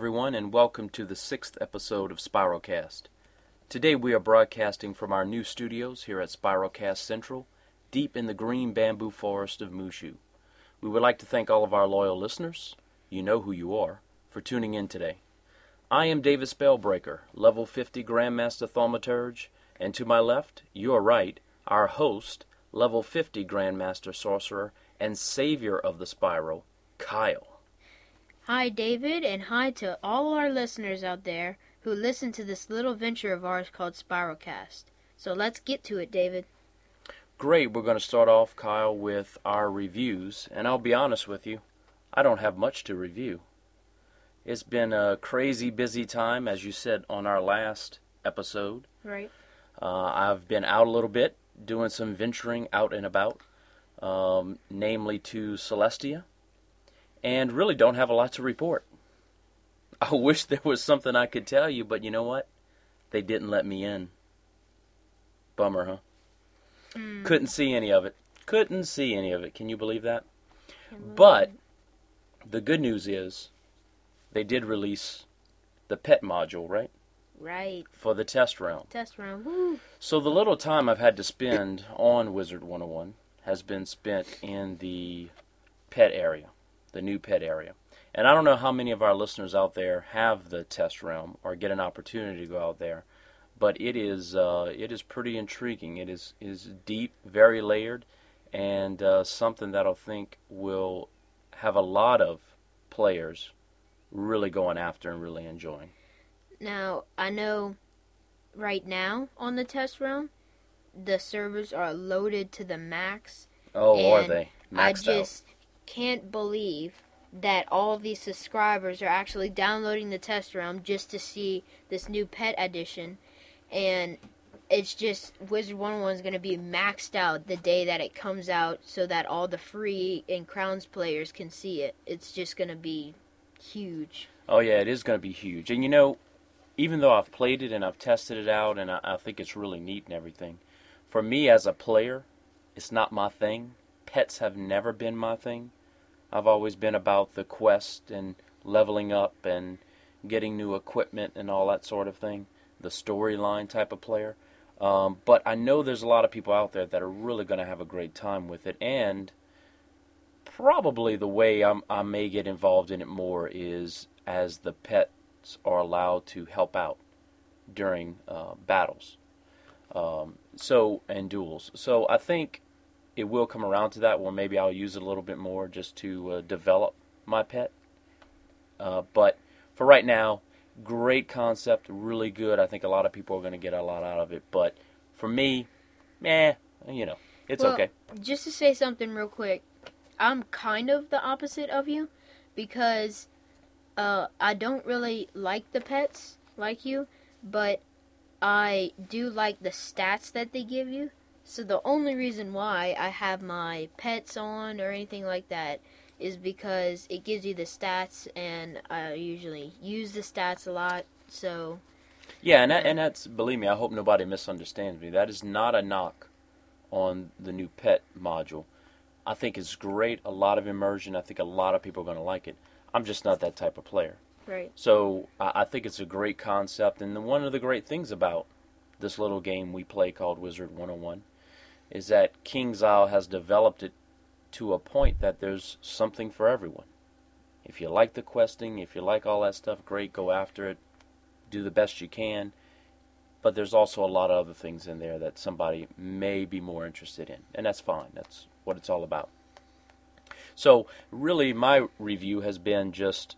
everyone, and welcome to the sixth episode of Spiralcast. Today we are broadcasting from our new studios here at Spiralcast Central, deep in the green bamboo forest of Mooshu. We would like to thank all of our loyal listeners, you know who you are, for tuning in today. I am David Spellbreaker, level 50 Grandmaster Thaumaturge, and to my left, your right, our host, level 50 Grandmaster Sorcerer and Savior of the Spiral, Kyle. Hi, David, and hi to all our listeners out there who listen to this little venture of ours called Spiralcast. So let's get to it, David. Great, we're going to start off, Kyle, with our reviews, and I'll be honest with you, I don't have much to review. It's been a crazy busy time, as you said on our last episode. Right. Uh, I've been out a little bit, doing some venturing out and about, um, namely to Celestia, and really don't have a lot to report. I wish there was something I could tell you, but you know what? They didn't let me in. Bummer, huh? Mm. Couldn't see any of it. Couldn't see any of it. Can you believe that? But the good news is they did release the pet module, right? Right. For the test realm. Test round. Woo. So the little time I've had to spend on Wizard 101 has been spent in the pet area, the new pet area. And I don't know how many of our listeners out there have the test realm or get an opportunity to go out there, but it is uh, it is pretty intriguing. It is is deep, very layered, and uh, something that I think will have a lot of players really going after and really enjoying. Now, I know right now on the test round, the servers are loaded to the max. Oh, are they maxed I just can't believe that all these subscribers are actually downloading the test realm just to see this new pet edition. And it's just Wizard 101 is going to be maxed out the day that it comes out so that all the free and crowns players can see it. It's just going to be huge. Oh yeah, it is going to be huge. And you know, even though I've played it and I've tested it out and I, I think it's really neat and everything, for me as a player, it's not my thing. Pets have never been my thing. I've always been about the quest and leveling up and getting new equipment and all that sort of thing, the storyline type of player. Um, but I know there's a lot of people out there that are really going to have a great time with it, and probably the way I'm, I may get involved in it more is as the pets are allowed to help out during uh, battles, um, so and duels. So I think it will come around to that where maybe I'll use it a little bit more just to uh, develop my pet. Uh, but for right now, great concept, really good. I think a lot of people are going to get a lot out of it. But for me, meh, you know, it's Well, okay. Just to say something real quick, I'm kind of the opposite of you because uh, I don't really like the pets like you, but I do like the stats that they give you. So the only reason why I have my pets on or anything like that is because it gives you the stats, and I usually use the stats a lot. So Yeah, and that, and that's believe me, I hope nobody misunderstands me. That is not a knock on the new pet module. I think it's great, a lot of immersion. I think a lot of people are going to like it. I'm just not that type of player. right, So I, I think it's a great concept, and one of the great things about this little game we play called Wizard 101 is that King's Isle has developed it to a point that there's something for everyone. If you like the questing, if you like all that stuff, great, go after it, do the best you can. But there's also a lot of other things in there that somebody may be more interested in, and that's fine. That's what it's all about. So, really, my review has been just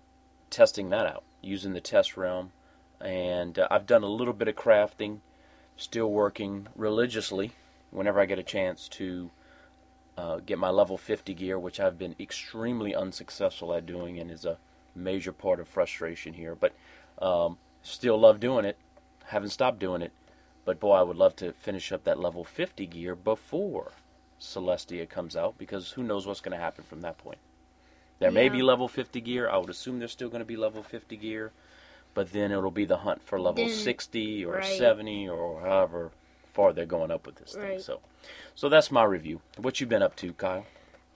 testing that out, using the test realm, and uh, I've done a little bit of crafting, still working religiously whenever I get a chance to uh, get my level 50 gear, which I've been extremely unsuccessful at doing and is a major part of frustration here. But um, still love doing it, haven't stopped doing it. But boy, I would love to finish up that level 50 gear before Celestia comes out because who knows what's going to happen from that point. There may be level 50 gear. I would assume there's still going to be level 50 gear, but then it'll be the hunt for level Then- 60 or right. 70 or however far they're going up with this thing. So, so that's my review. What you been up to, Kyle?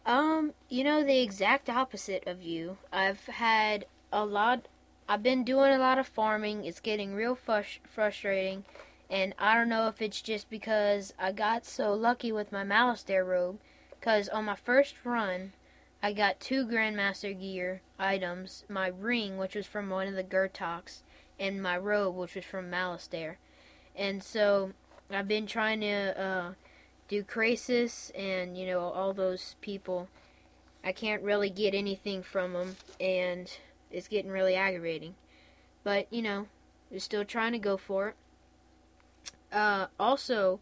Um, you know, the exact opposite of you. I've had a lot I've been doing a lot of farming. It's getting real frus- frustrating, and I don't know if it's just because I got so lucky with my Malistaire robe. Because on my first run, I got two Grandmaster gear items: my ring, which was from one of the Gurtoks, and my robe, which was from Malistaire. And so I've been trying to uh, do Krasis and you know all those people. I can't really get anything from them, and it's getting really aggravating. But you know, we're still trying to go for it. Uh, also,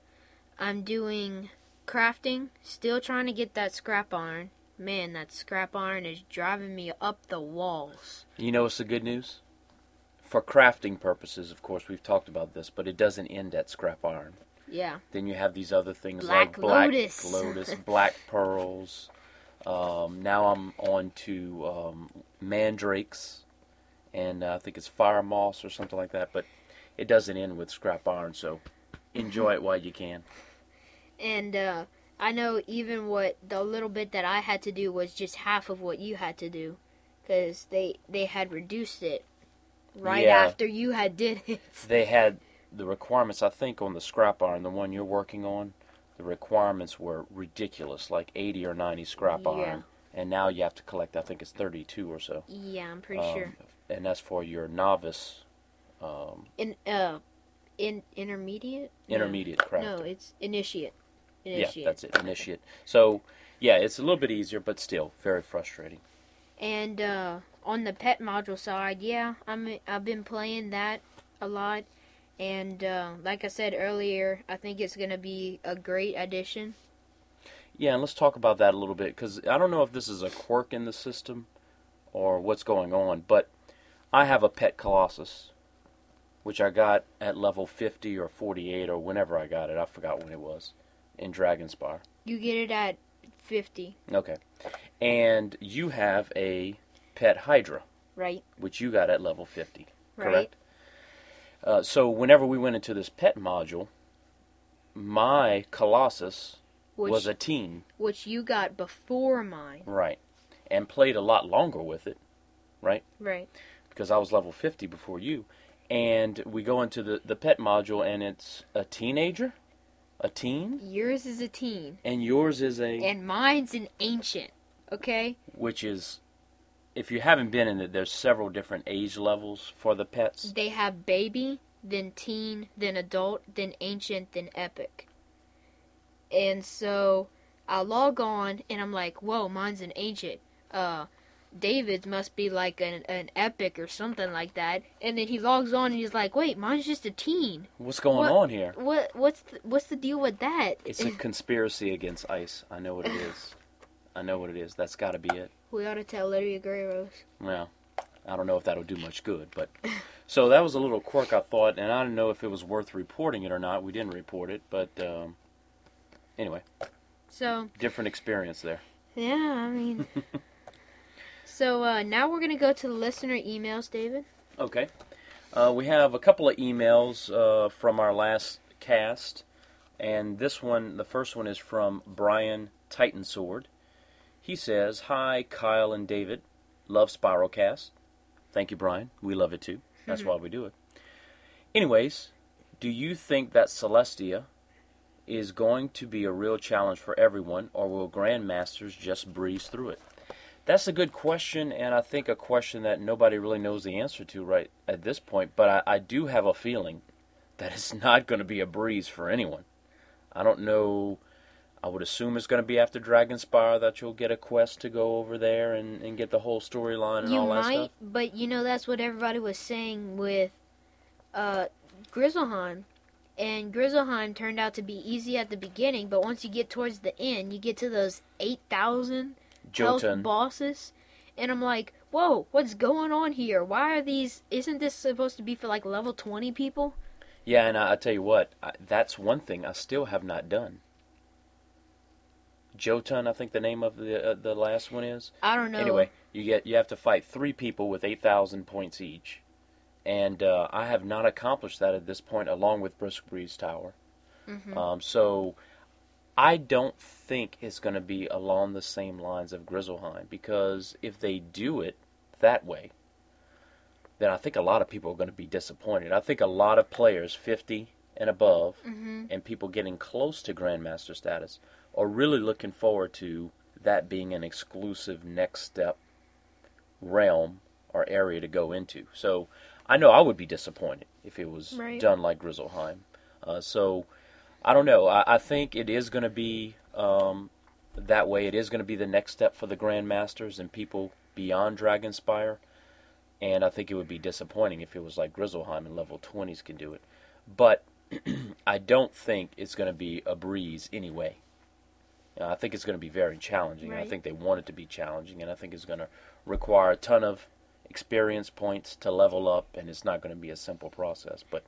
I'm doing crafting, still trying to get that scrap iron. Man, that scrap iron is driving me up the walls. You know what's the good news? For crafting purposes, of course, we've talked about this, but it doesn't end at scrap iron. Yeah. Then you have these other things Black like black Lotus. lotus, black pearls. Um, now I'm on to um, mandrakes, and uh, I think it's fire moss or something like that. But it doesn't end with scrap iron, so enjoy it while you can. And uh, I know even what the little bit that I had to do was just half of what you had to do, because they they had reduced it right Yeah. after you had did it. They had the requirements, I think, on the scrap iron, the one you're working on. The requirements were ridiculous, like 80 or 90 scrap Yeah. iron, and now you have to collect. I think it's 32 or so. Yeah, I'm pretty Um, sure. And that's for your novice, um, In uh, in intermediate. No. intermediate craft. No, it's initiate. Yeah, that's it. Initiate. So, yeah, it's a little bit easier, but still very frustrating. And uh, on the pet module side, yeah, I'm I've been playing that a lot, and uh, like I said earlier, I think it's gonna be a great addition. Yeah, and let's talk about that a little bit because I don't know if this is a quirk in the system or what's going on, but I have a pet Colossus, which I got at level 50 or 48 or whenever I got it. I forgot when it was in Dragonspire. You get it at fifty, Okay. And you have a pet Hydra, right? which you got at level 50. Right. correct? Uh, so whenever we went into this pet module, my Colossus Which was a teen, which you got before mine, right, and played a lot longer with it, right? Right. Because I was level 50 before you. And we go into the, the pet module, and it's a teenager, a teen, Yours is a teen, and yours is a, and mine's an ancient. Okay. which is, if you haven't been in it, there's several different age levels for the pets. They have baby, then teen, then adult, then ancient, then epic. And so I log on and I'm like, whoa, mine's an ancient. Uh, David's must be like an, an epic or something like that. And then he logs on and he's like, wait, mine's just a teen. What's going What- on here? What what's the, what's the deal with that? It's a conspiracy against ice. I know what it is. I know what it is. That's got to be it. we ought to tell Lydia Greyrose. Well, I don't know if that'll do much good, but so that was a little quirk I thought, and I don't know if it was worth reporting it or not. We didn't report it, but um, anyway, So different experience there. yeah, I mean. so uh, now we're gonna go to the listener emails, David. Okay, uh, we have a couple of emails uh, from our last cast, and this one, the first one is from Brian Titan Sword. He says, "Hi, Kyle and David, love Spiralcast. Thank you, Brian. We love it too. That's why we do it. Anyways, do you think that Celestia is going to be a real challenge for everyone, or will Grandmasters just breeze through it? That's a good question, and I think a question that nobody really knows the answer to right at this point. But I, I do have a feeling that it's not going to be a breeze for anyone. I don't know. I would assume it's going to be after Dragonspire that you'll get a quest to go over there and, and get the whole storyline and you all that might, stuff. but you know that's what everybody was saying with uh, Grizzleheim, and Grizzleheim turned out to be easy at the beginning, but once you get towards the end, you get to those eight thousand health Jotun. bosses, and I'm like, whoa, what's going on here? Why are these? Isn't this supposed to be for like level twenty people? Yeah, and I, I tell you what, I, that's one thing I still have not done. Jotun, I think the name of the uh, the last one is. I don't know. Anyway, you get you have to fight three people with eight thousand points each, and uh, I have not accomplished that at this point, along with Brisk Breeze Tower. Mhm. Um, so I don't think it's going to be along the same lines of Grizzleheim because if they do it that way, then I think a lot of people are going to be disappointed. I think a lot of players, 50 and above, Mm-hmm. and people getting close to grandmaster status, are really looking forward to that being an exclusive next step realm or area to go into. So I know I would be disappointed if it was Right. done like Grizzleheim. Uh, so I don't know. I, I think it is going to be um, that way. It is going to be the next step for the grandmasters and people beyond Dragonspire. And I think it would be disappointing if it was like Grizzleheim and level 20s can do it. But I don't think it's going to be a breeze anyway. Uh, I think it's going to be very challenging. and I think they want it to be challenging, and I think it's going to require a ton of experience points to level up, and it's not going to be a simple process. But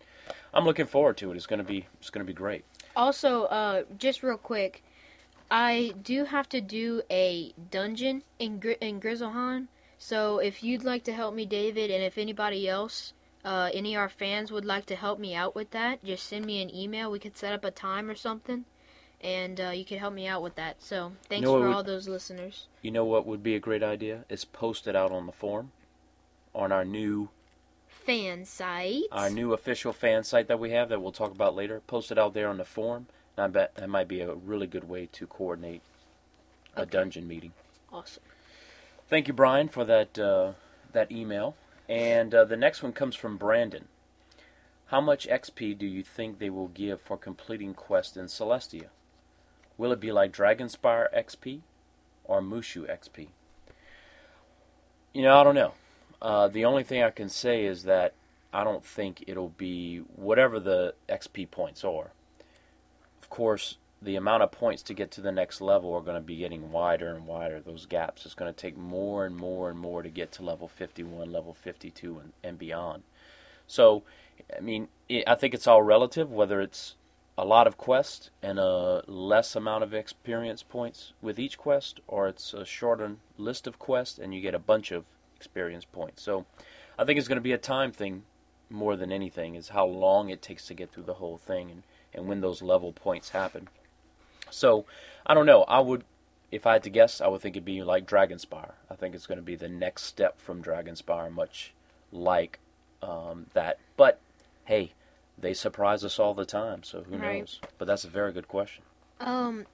I'm looking forward to it. It's going to be it's going to be great. Also, uh, just real quick, I do have to do a dungeon in Gri- in Grizzleheim. So if you'd like to help me, David, and if anybody else, uh, any of our fans would like to help me out with that, just send me an email. We could set up a time or something, and uh, you could help me out with that. So thanks know what for would- all those listeners. You know what would be a great idea? Is post it out on the forum, on our new Fan site. our new official fan site that we have that we'll talk about later. Post it out there on the forum. And I bet that might be a really good way to coordinate a Okay. dungeon meeting. Awesome. Thank you, Brian, for that uh, that email. And uh, the next one comes from Brandon. How much XP do you think they will give for completing quest in Celestia? Will it be like Dragonspire XP or Mooshu XP? You know, I don't know. Uh, the only thing I can say is that I don't think it'll be whatever the XP points are. Of course, the amount of points to get to the next level are going to be getting wider and wider. Those gaps. It's going to take more and more and more to get to level 51, level 52, and, and beyond. So, I mean, it, I think it's all relative, whether it's a lot of quests and a less amount of experience points with each quest, or it's a shorter list of quests and you get a bunch of experience points. So, I think it's going to be a time thing more than anything, is how long it takes to get through the whole thing and, and when those level points happen. So, I don't know. I would, if I had to guess, I would think it'd be like Dragonspire. I think it's going to be the next step from Dragonspire, much like um, that. But hey, they surprise us all the time, so who Right. knows? But that's a very good question. Um,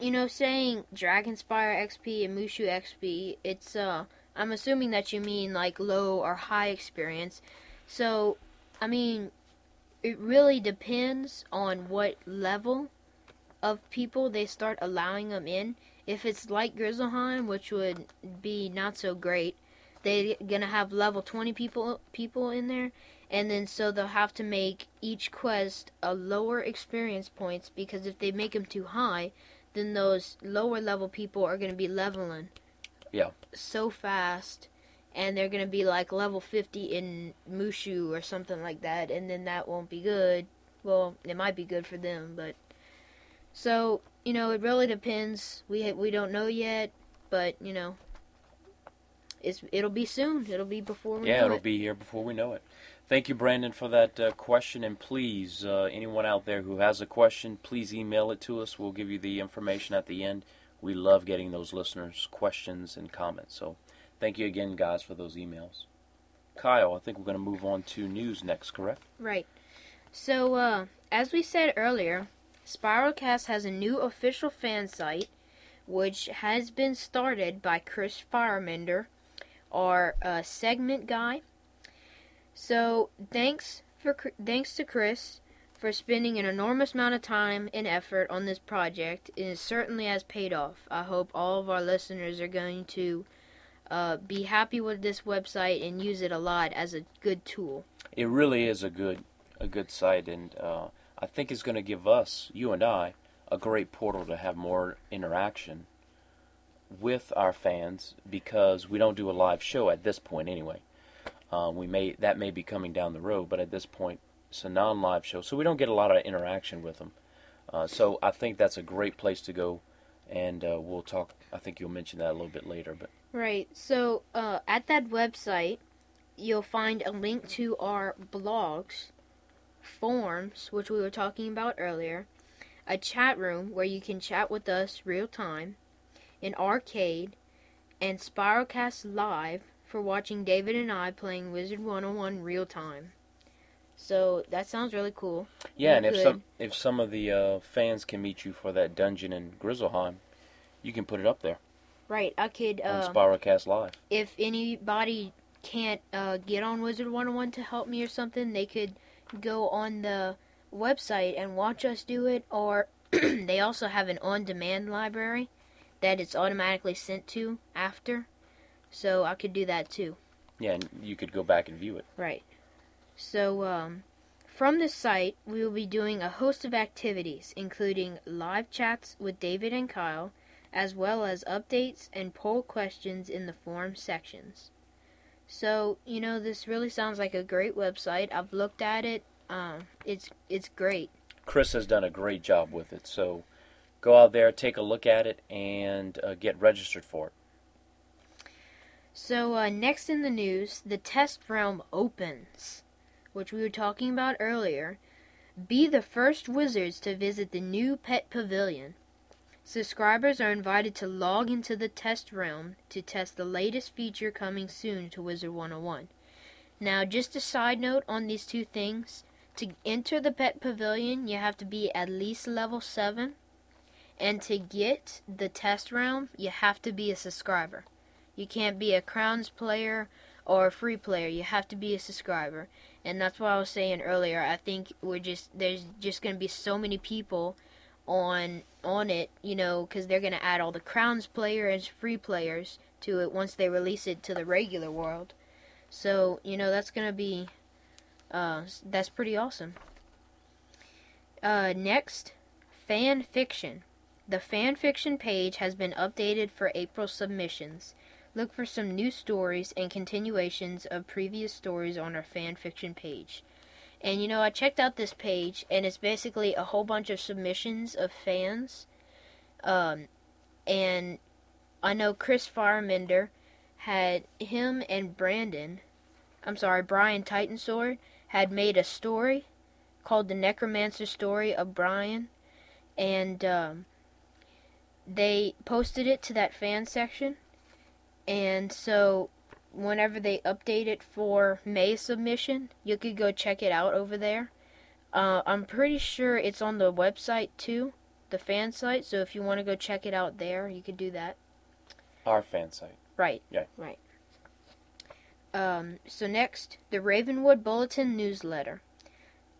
you know, saying Dragonspire XP and Mooshu XP, it's uh, I'm assuming that you mean like low or high experience. So, I mean, it really depends on what level of people they start allowing them in. If it's like Grizzleheim, which would be not so great, they're gonna have level 20 people people in there, and then so they'll have to make each quest a lower experience points because if they make them too high, then those lower level people are gonna be leveling. Yeah. So fast, and they're gonna be like level 50 in Mooshu or something like that, and then that won't be good. Well, it might be good for them, but so you know, it really depends. We we don't know yet, but you know, it's it'll be soon. It'll be before we Yeah, it'll it. be here before we know it. Thank you, Brandon, for that uh, question. And please, uh, anyone out there who has a question, please email it to us. We'll give you the information at the end. We love getting those listeners' questions and comments. So thank you again, guys, for those emails. Kyle, I think we're going to move on to news next, correct? Right. So, uh, as we said earlier, Spiralcast has a new official fan site, which has been started by Chris Firemender, our uh, segment guy. So, thanks for thanks to Chris for spending an enormous amount of time and effort on this project. It certainly has paid off. I hope all of our listeners are going to uh, be happy with this website and use it a lot as a good tool. It really is a good a good site, and uh, I think it's going to give us, you and I, a great portal to have more interaction with our fans because we don't do a live show at this point anyway. Uh, we may that may be coming down the road, but at this point it's a non-live show, so we don't get a lot of interaction with them. Uh, so I think that's a great place to go, and uh, we'll talk. I think you'll mention that a little bit later, but Right. So uh, at that website, you'll find a link to our blogs, forums, which we were talking about earlier, a chat room where you can chat with us real time, an arcade, and Spiralcast Live for watching David and I playing Wizard 101 real time. So that sounds really cool. Yeah, You and if some if some of the uh, fans can meet you for that dungeon in Grizzleheim, you can put it up there Right, I could. on Uh, Spiralcast Live. if anybody can't uh, get on Wizard 101 to help me or something, they could go on the website and watch us do it. Or they also have an on demand library that it's automatically sent to after. So I could do that too. Yeah, and you could go back and view it. Right. So, um, from this site, we will be doing a host of activities, including live chats with David and Kyle, as well as updates and poll questions in the forum sections. So, you know, this really sounds like a great website. I've looked at it. Um, it's it's great. Chris has done a great job with it, so go out there, take a look at it, and uh, get registered for it. So, uh, next in the news, the test realm opens, which we were talking about earlier. Be the first wizards to visit the new pet pavilion. Subscribers are invited to log into the test realm to test the latest feature coming soon to Wizard 101. Now, just a side note on these two things to enter the pet pavilion, you have to be at least level 7, and to get the test realm, you have to be a subscriber. You can't be a crowns player or a free player. You have to be a subscriber. And that's what I was saying earlier. I think we're just there's just going to be so many people on on it, you know, cuz they're going to add all the crowns players, free players to it once they release it to the regular world. So, you know, that's going to be uh that's pretty awesome. Uh next, fan fiction. The fan fiction page has been updated for April submissions. Look for some new stories and continuations of previous stories on our fan fiction page. And you know, I checked out this page, and it's basically a whole bunch of submissions of fans. Um, and I know Chris Firemender had him and Brandon, I'm sorry, Brian Titansword, had made a story called the Necromancer Story of Brian, and um, they posted it to that fan section. And so whenever they update it for May submission, you could go check it out over there. Uh, I'm pretty sure it's on the website too, the fan site. So if you want to go check it out there, you could do that. Our fan site. Right. Yeah. Right. Um, so next, the Ravenwood Bulletin newsletter.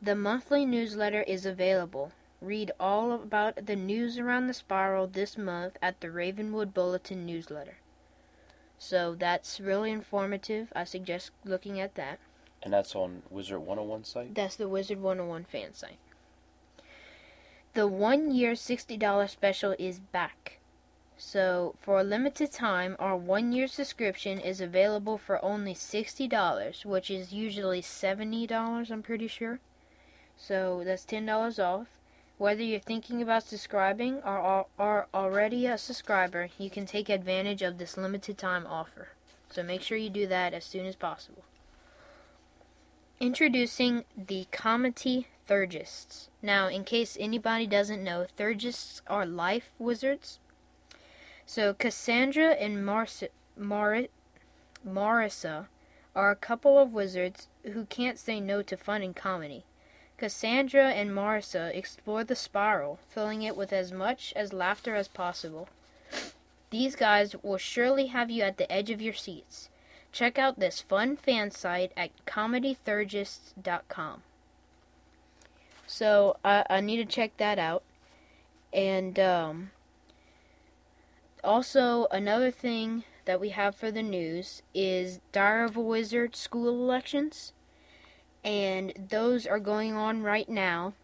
The monthly newsletter is available. Read all about the news around the spiral this month at the Ravenwood Bulletin newsletter. So that's really informative. I suggest looking at that. And that's on Wizard 101 site. That's the Wizard 101 fan site. The one year $60 special is back. So, for a limited time, our one year subscription is available for only $60, which is usually $70, I'm pretty sure. So, that's $10 off. Whether you're thinking about subscribing or are- already a subscriber, you can take advantage of this limited time offer. So, make sure you do that as soon as possible. Introducing the Comedy Thurgists. Now, in case anybody doesn't know, Thurgists are life wizards. So, Cassandra and Marci- Mari- Marissa are a couple of wizards who can't say no to fun and comedy. Cassandra and Marissa explore the spiral, filling it with as much as laughter as possible. These guys will surely have you at the edge of your seats. Check out this fun fan site at comedythurgists.com. So I, I need to check that out. And um, also another thing that we have for the news is Diary of a Wizard school elections. And those are going on right now.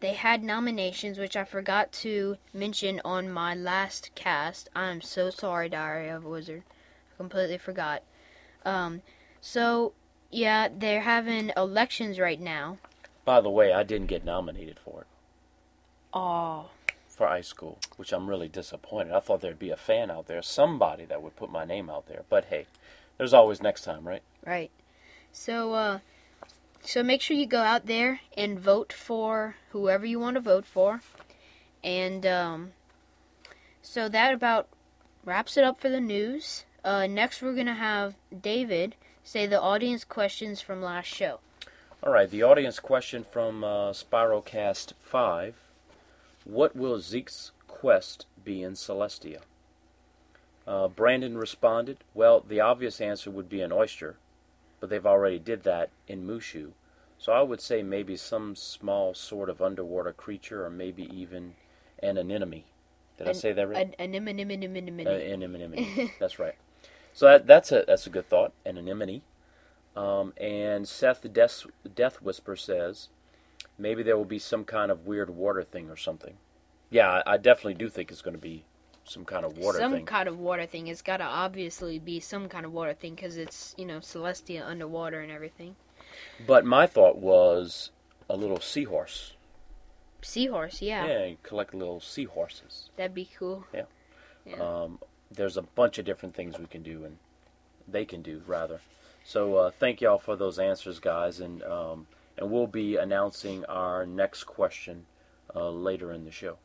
They had nominations, which I forgot to mention on my last cast. I'm so sorry, Diary of a Wizard. I completely forgot. Um, so yeah, they're having elections right now. By the way, I didn't get nominated for it Oh, for ice school, which I'm really disappointed. I thought there'd be a fan out there, somebody that would put my name out there. But hey, there's always next time, right? right. So uh, so make sure you go out there and vote for whoever you want to vote for, and um, so that about wraps it up for the news. Uh, next, we're gonna have David say the audience questions from last show. All right, the audience question from uh, Spiralcast 5 What will Zeke's quest be in Celestia? Uh, Brandon responded, Well, the obvious answer would be an oyster, but they've already did that in Mooshu. So I would say maybe some small sort of underwater creature, or maybe even an anemone. Did I say that right? An anemone. Uh, an anemone. that's right. So that, that's a that's a good thought. An anemone. Um, and Seth the Death, Death Whisper says maybe there will be some kind of weird water thing or something. Yeah, I, I definitely do think it's going to be some kind of water some thing. kind of water thing. It's gotta obviously be some kind of water thing because it's you know Celestia underwater and everything. But my thought was a little seahorse. Seahorse, yeah, Yeah, you collect little seahorses. that'd be cool. Yeah. Yeah. Um, there's a bunch of different things we can do, and they can do rather. So uh, thank y'all for those answers, guys, and um, and we'll be announcing our next question uh, later in the show.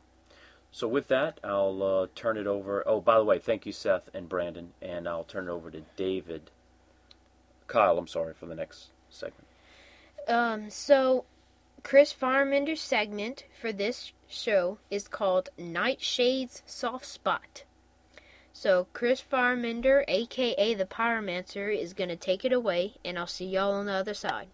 So with that, I'll uh, turn it over. Oh, by the way, thank you, Seth and Brandon, and I'll turn it over to David. Kyle, I'm sorry for the next segment. Um, so Chris Firemender's segment for this show is called Nightshade's Soft Spot. So Chris Firemender, aka the Pyromancer, is gonna take it away, and I'll see y'all on the other side.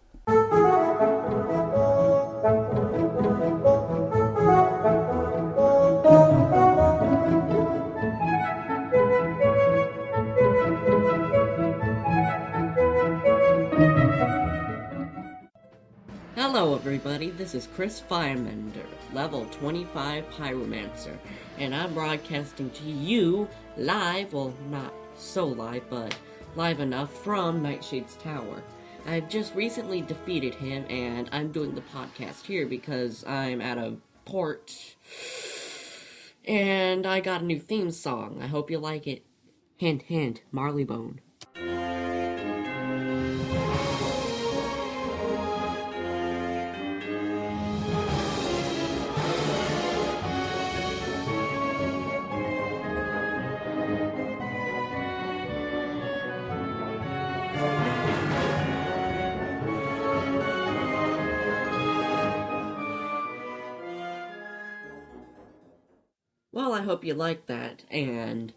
Hello, everybody. This is Chris Firemender, level 25 Pyromancer, and I'm broadcasting to you live, well, not so live, but live enough from Nightshade's Tower. I've just recently defeated him, and I'm doing the podcast here because I'm at a port, and I got a new theme song. I hope you like it. Hint, hint, Marley hope you like that, and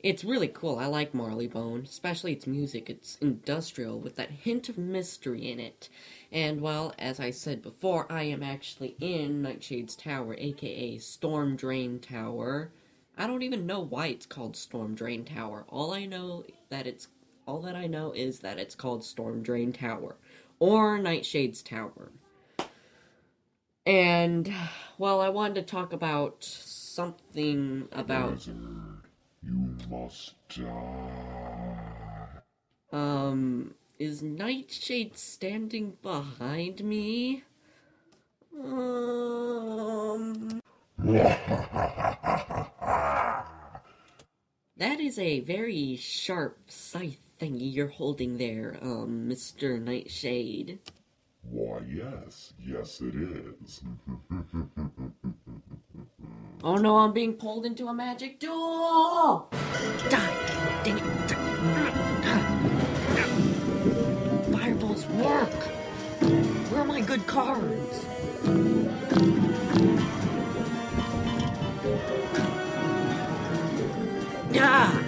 it's really cool. I like Marleybone, especially its music. It's industrial with that hint of mystery in it. And well, as I said before, I am actually in Nightshade's Tower, aka Storm Drain Tower. I don't even know why it's called Storm Drain Tower. All I know that it's all that I know is that it's called Storm Drain Tower or Nightshade's Tower. And well, I wanted to talk about something about Wizard, you must die. um is Nightshade standing behind me? Um That is a very sharp scythe thingy you're holding there, um, Mr. Nightshade. Why, yes, yes, it is. Oh no, I'm being pulled into a magic duel! Die! Dang it! Fireballs work! Where are my good cards? Yeah!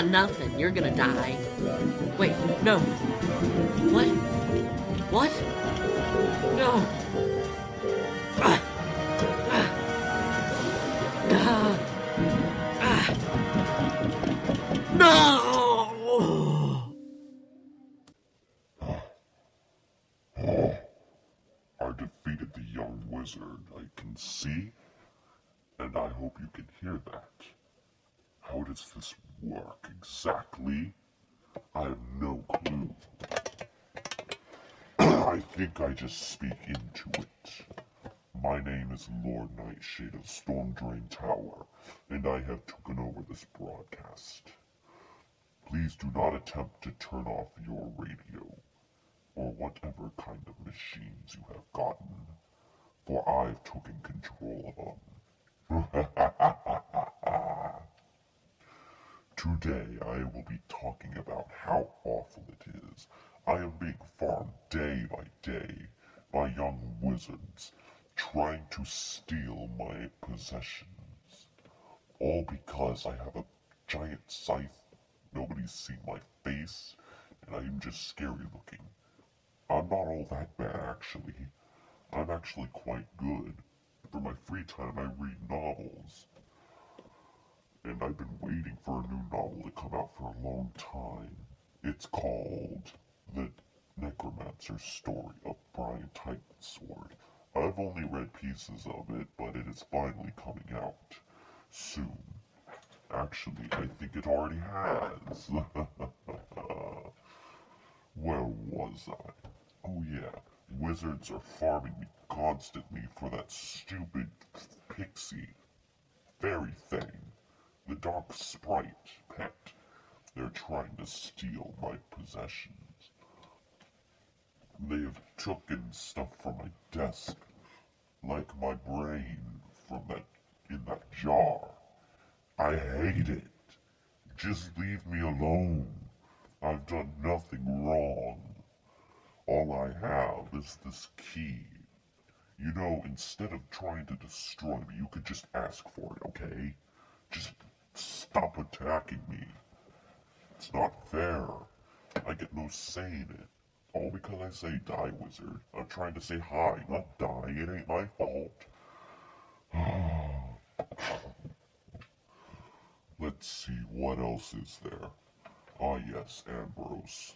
Ah, nothing. You're gonna die. Wait, no. What? What? No. No! I defeated the young wizard, I can see, and I hope you can hear that. How does this work exactly? I have no clue. I think I just speak into it. My name is Lord Nightshade of Storm Drain Tower, and I have taken over this broadcast. Please do not attempt to turn off your radio or whatever kind of machines you have gotten, for I've taken control of them. Today I will be talking about how awful it is. I am being farmed day by day by young wizards trying to steal my possessions. All because I have a giant scythe, nobody's seen my face, and I am just scary looking. I'm not all that bad actually. I'm actually quite good. For my free time I read novels. And I've been waiting for a new novel to come out for a long time. It's called The Necromancer's Story of Brian Sword. I've only read pieces of it, but it is finally coming out soon. Actually, I think it already has. Where was I? Oh yeah, wizards are farming me constantly for that stupid pixie fairy thing. Dark sprite pet. They're trying to steal my possessions. They have taken stuff from my desk, like my brain from that in that jar. I hate it. Just leave me alone. I've done nothing wrong. All I have is this key. You know, instead of trying to destroy me, you could just ask for it, okay? Just stop attacking me. It's not fair. I get no say in it. All because I say die, wizard. I'm trying to say hi, not die. It ain't my fault. Let's see, what else is there? Ah, yes, Ambrose.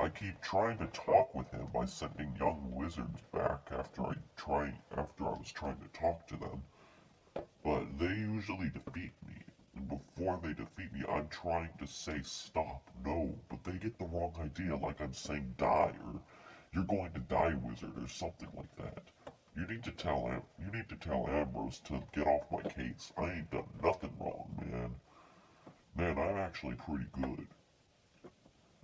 I keep trying to talk with him by sending young wizards back after I try after I was trying to talk to them. But they usually defeat me. And before they defeat me, I'm trying to say stop, no, but they get the wrong idea, like I'm saying die or you're going to die, wizard, or something like that. You need to tell Am- you need to tell Ambrose to get off my case. I ain't done nothing wrong, man. Man, I'm actually pretty good.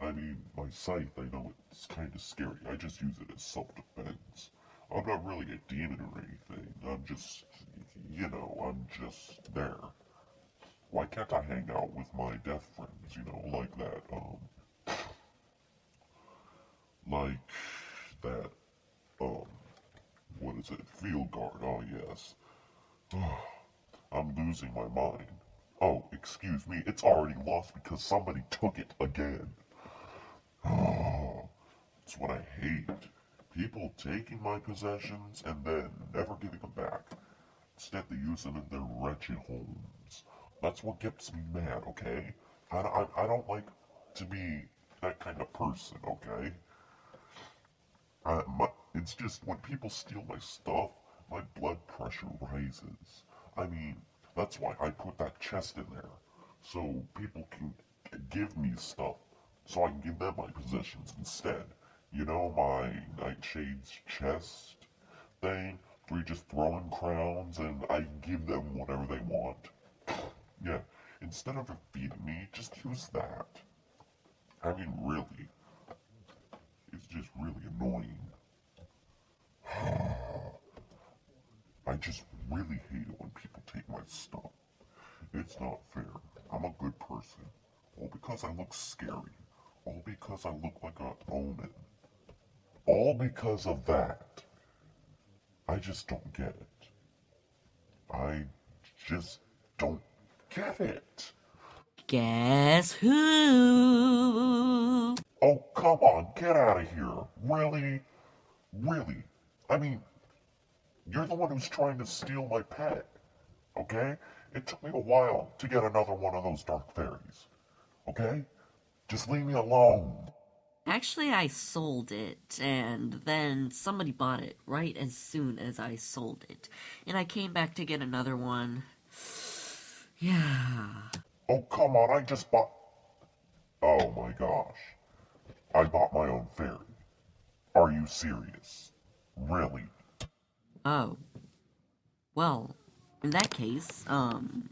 I mean, my scythe, I know it's kind of scary. I just use it as self-defense. I'm not really a demon or anything. I'm just, you know, I'm just there. Why can't I hang out with my death friends, you know, like that, um, like that, um, what is it, field guard, oh yes. I'm losing my mind. Oh, excuse me, it's already lost because somebody took it again. It's what I hate. People taking my possessions and then never giving them back. Instead, they use them in their wretched homes. That's what gets me mad, okay? I, I, I don't like to be that kind of person, okay? I, my, it's just when people steal my stuff, my blood pressure rises. I mean, that's why I put that chest in there. So people can give me stuff so I can give them my possessions instead. You know, my Nightshade's chest thing, where you just throw in crowns and I give them whatever they want. Yeah, instead of defeating me, just use that. I mean, really. It's just really annoying. I just really hate it when people take my stuff. It's not fair. I'm a good person. All because I look scary. All because I look like an omen. All because of that. I just don't get it. I just don't get it. Guess who? Oh, come on, get out of here. Really? Really? I mean, you're the one who's trying to steal my pet. Okay? It took me a while to get another one of those dark fairies. Okay? Just leave me alone. Actually, I sold it, and then somebody bought it right as soon as I sold it. And I came back to get another one. Yeah. Oh, come on, I just bought. Oh my gosh. I bought my own fairy. Are you serious? Really? Oh. Well, in that case, um,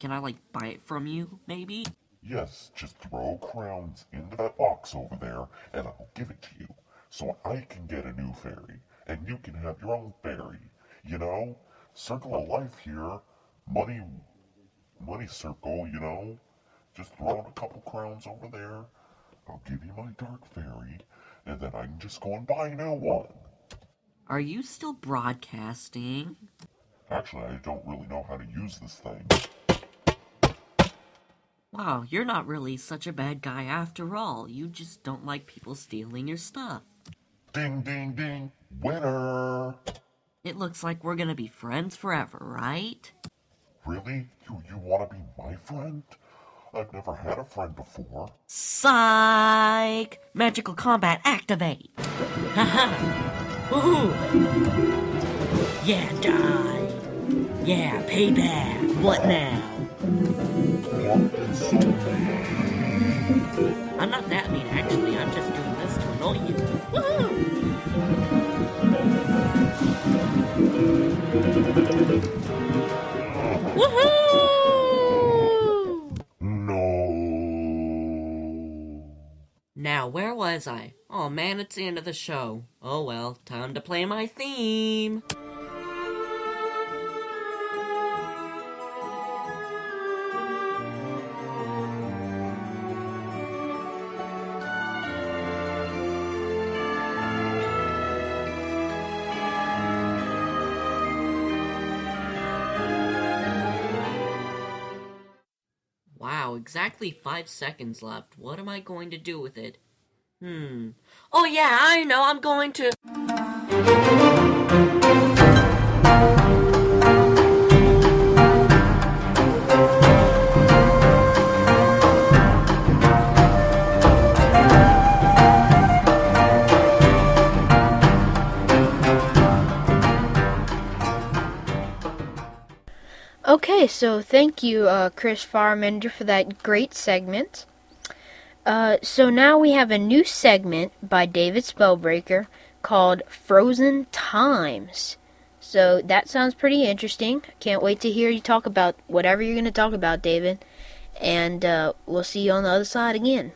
can I, like, buy it from you, maybe? Yes, just throw crowns into that box over there, and I'll give it to you. So I can get a new fairy, and you can have your own fairy. You know? Circle of life here. Money, money circle, you know? Just throw a couple crowns over there. I'll give you my dark fairy, and then I can just go and buy a new one. Are you still broadcasting? Actually, I don't really know how to use this thing. Wow, you're not really such a bad guy after all. You just don't like people stealing your stuff. Ding, ding, ding. Winner! It looks like we're gonna be friends forever, right? Really? You, you want to be my friend? I've never had a friend before. Psych! Magical combat activate! Haha! Woohoo! Yeah, die! Yeah, payback! What now? I'm not that mean, actually. I'm just doing this to annoy you. Woohoo! Woohoo! No. Now, where was I? Oh man, it's the end of the show. Oh well, time to play my theme. Exactly five seconds left. What am I going to do with it? Hmm. Oh yeah, I know. I'm going to. Okay, so thank you, uh, Chris Firemender, for that great segment. Uh, so now we have a new segment by David Spellbreaker called Frozen Times. So that sounds pretty interesting. Can't wait to hear you talk about whatever you're going to talk about, David. And uh, we'll see you on the other side again.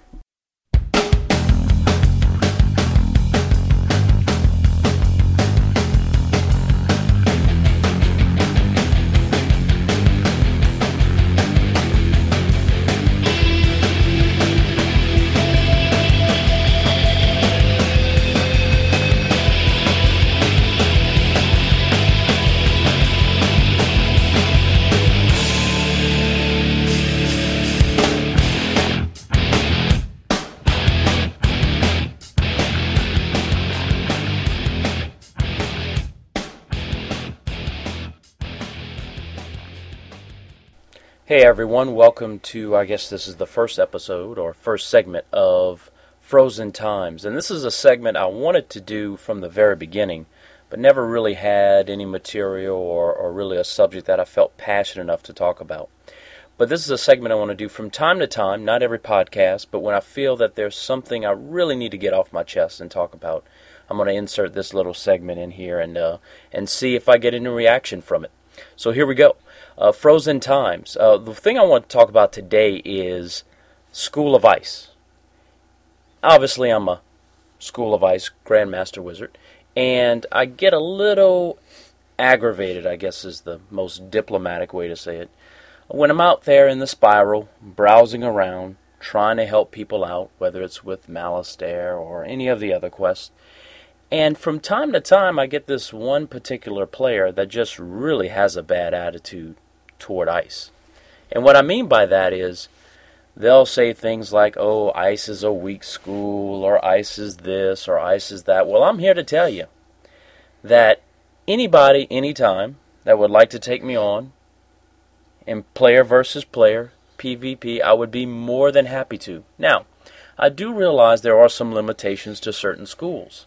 Hey everyone, welcome to I guess this is the first episode or first segment of Frozen Times. And this is a segment I wanted to do from the very beginning, but never really had any material or, or really a subject that I felt passionate enough to talk about. But this is a segment I want to do from time to time, not every podcast, but when I feel that there's something I really need to get off my chest and talk about, I'm going to insert this little segment in here and uh, and see if I get any reaction from it. So here we go. Uh, Frozen Times. Uh, the thing I want to talk about today is School of Ice. Obviously, I'm a School of Ice Grandmaster Wizard, and I get a little aggravated, I guess is the most diplomatic way to say it, when I'm out there in the spiral, browsing around, trying to help people out, whether it's with Malistaire or any of the other quests. And from time to time, I get this one particular player that just really has a bad attitude toward ice. And what I mean by that is they'll say things like, oh, ice is a weak school, or ice is this, or ice is that. Well, I'm here to tell you that anybody, anytime, that would like to take me on in player versus player, PvP, I would be more than happy to. Now, I do realize there are some limitations to certain schools.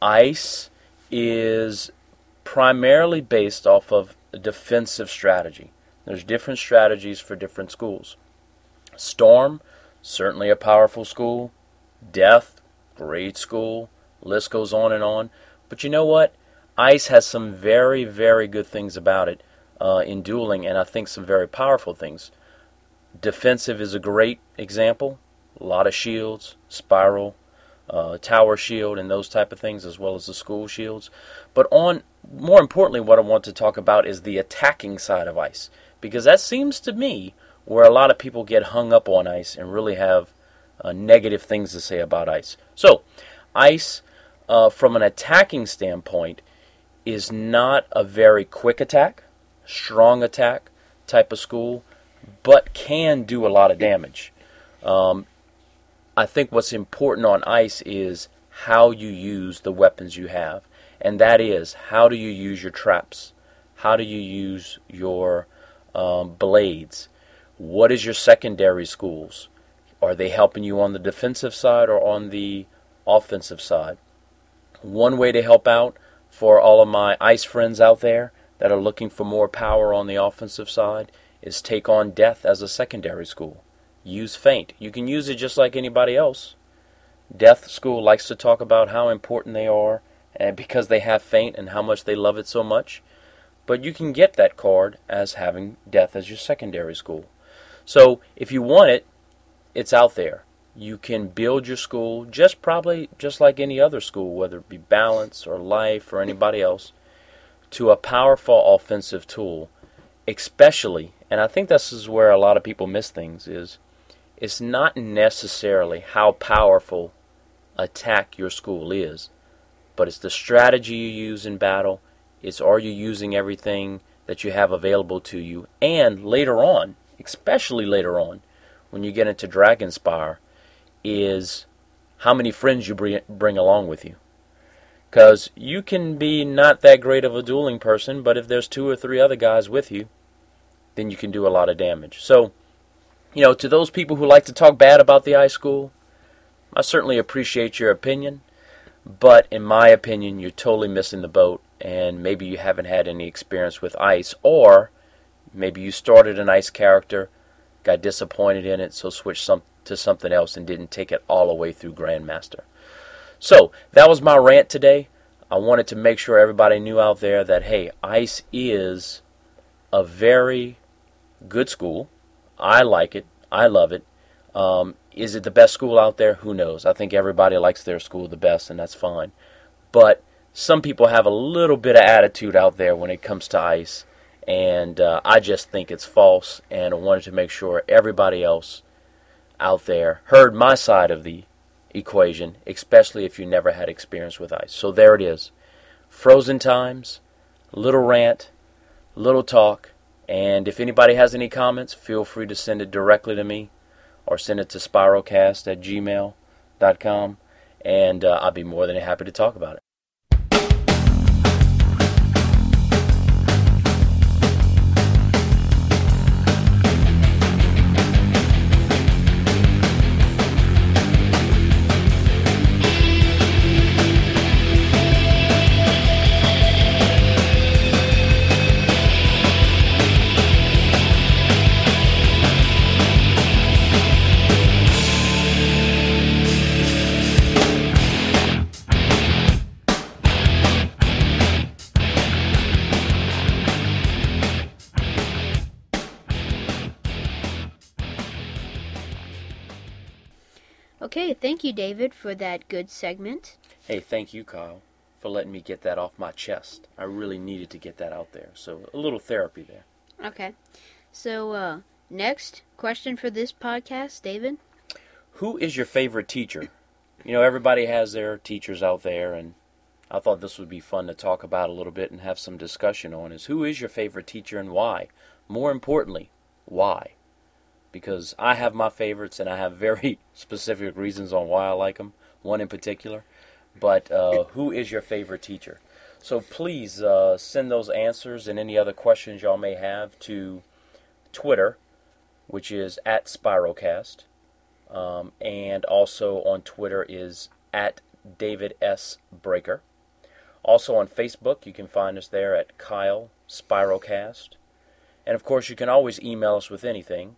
Ice is primarily based off of defensive strategy. There's different strategies for different schools. Storm, certainly a powerful school. Death, great school. List goes on and on. But you know what? Ice has some very, very good things about it uh, in dueling, and I think some very powerful things. defensive is a great example. A lot of shields, spiral, uh, tower shield, and those type of things, as well as the school shields. But on more importantly, what I want to talk about is the attacking side of ice, because that seems to me where a lot of people get hung up on ice and really have uh, negative things to say about ice. So, ice, uh, from an attacking standpoint, is not a very quick attack, strong attack type of school, but can do a lot of damage. Um, I think what's important on ice is how you use the weapons you have, and that is how do you use your traps? How do you use your um, blades? What is your secondary schools? Are they helping you on the defensive side or on the offensive side? One way to help out for all of my ice friends out there that are looking for more power on the offensive side is take on death as a secondary school. Use feint. You can use it just like anybody else. Death School likes to talk about how important they are and because they have feint and how much they love it so much. But you can get that card as having death as your secondary school. So if you want it, it's out there. You can build your school just probably just like any other school, whether it be balance or life or anybody else, to a powerful offensive tool, especially, and I think this is where a lot of people miss things, is it's not necessarily how powerful attack your school is, but it's the strategy you use in battle. It's are you using everything that you have available to you, and later on, especially later on, when you get into Dragonspire, is how many friends you bring, bring along with you. Because you can be not that great of a dueling person, but if there's two or three other guys with you, then you can do a lot of damage. So, you know, to those people who like to talk bad about the ice school, I certainly appreciate your opinion, but in my opinion, you're totally missing the boat, and maybe you haven't had any experience with ice, or maybe you started an ice character, got disappointed in it, so switched some, to something else and didn't take it all the way through Grandmaster. So, that was my rant today. I wanted to make sure everybody knew out there that, hey, ice is a very good school I like it. I love it. Um, is it the best school out there? Who knows? I think everybody likes their school the best, and that's fine. But some people have a little bit of attitude out there when it comes to ice, and uh, I just think it's false. And I wanted to make sure everybody else out there heard my side of the equation, especially if you never had experience with ice. So there it is. Frozen times, little rant, little talk, and if anybody has any comments, feel free to send it directly to me or send it to spiralcast at gmail.com, and uh, I'll be more than happy to talk about it. Okay, thank you, David, for that good segment. Hey, thank you, Kyle, for letting me get that off my chest. I really needed to get that out there. So, a little therapy there. Okay. So, uh, next question for this podcast, David. Who is your favorite teacher? You know, everybody has their teachers out there, and I thought this would be fun to talk about a little bit and have some discussion on is who is your favorite teacher and why? More importantly, why? Because I have my favorites and I have very specific reasons on why I like them, one in particular. But uh, who is your favorite teacher? So please uh, send those answers and any other questions y'all may have to Twitter, which is at Spiralcast. Um, and also on Twitter is at David S. Breaker. Also on Facebook, you can find us there at Kyle Spiralcast. And of course, you can always email us with anything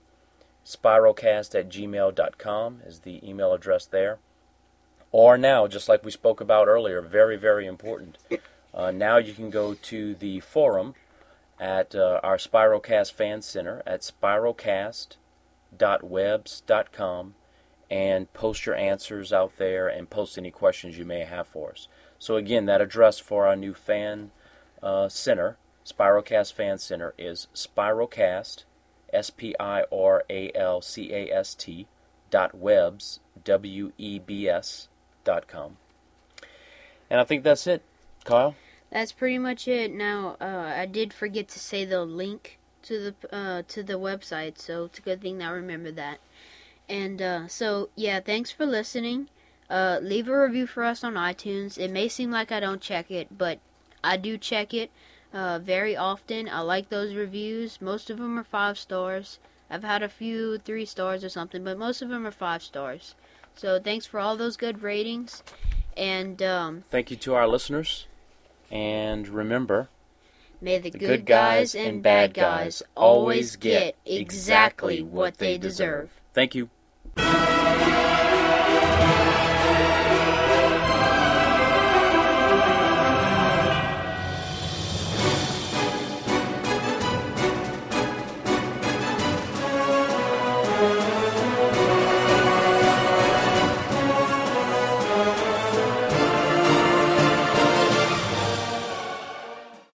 spiralcast at gmail.com is the email address there. Or now, just like we spoke about earlier, very, very important. Uh, now you can go to the forum at uh, our Spiralcast Fan Center at spiralcast.gmail.com www.webs.com and post your answers out there and post any questions you may have for us. So, again, that address for our new fan uh, center, Spiralcast Fan Center, is Spiralcast, S P I R A L C A S T, dot webs, W E B S, dot com. And I think that's it, Kyle. That's pretty much it. Now, uh, I did forget to say the link to the uh, to the website, so it's a good thing that I remember that. And uh, so, yeah, thanks for listening. Uh, leave a review for us on iTunes. It may seem like I don't check it, but I do check it uh, very often. I like those reviews. Most of them are five stars. I've had a few three stars or something, but most of them are five stars. So thanks for all those good ratings. And um, Thank you to our listeners. And remember, may the, the good guys and bad guys always get exactly what they deserve. Thank you.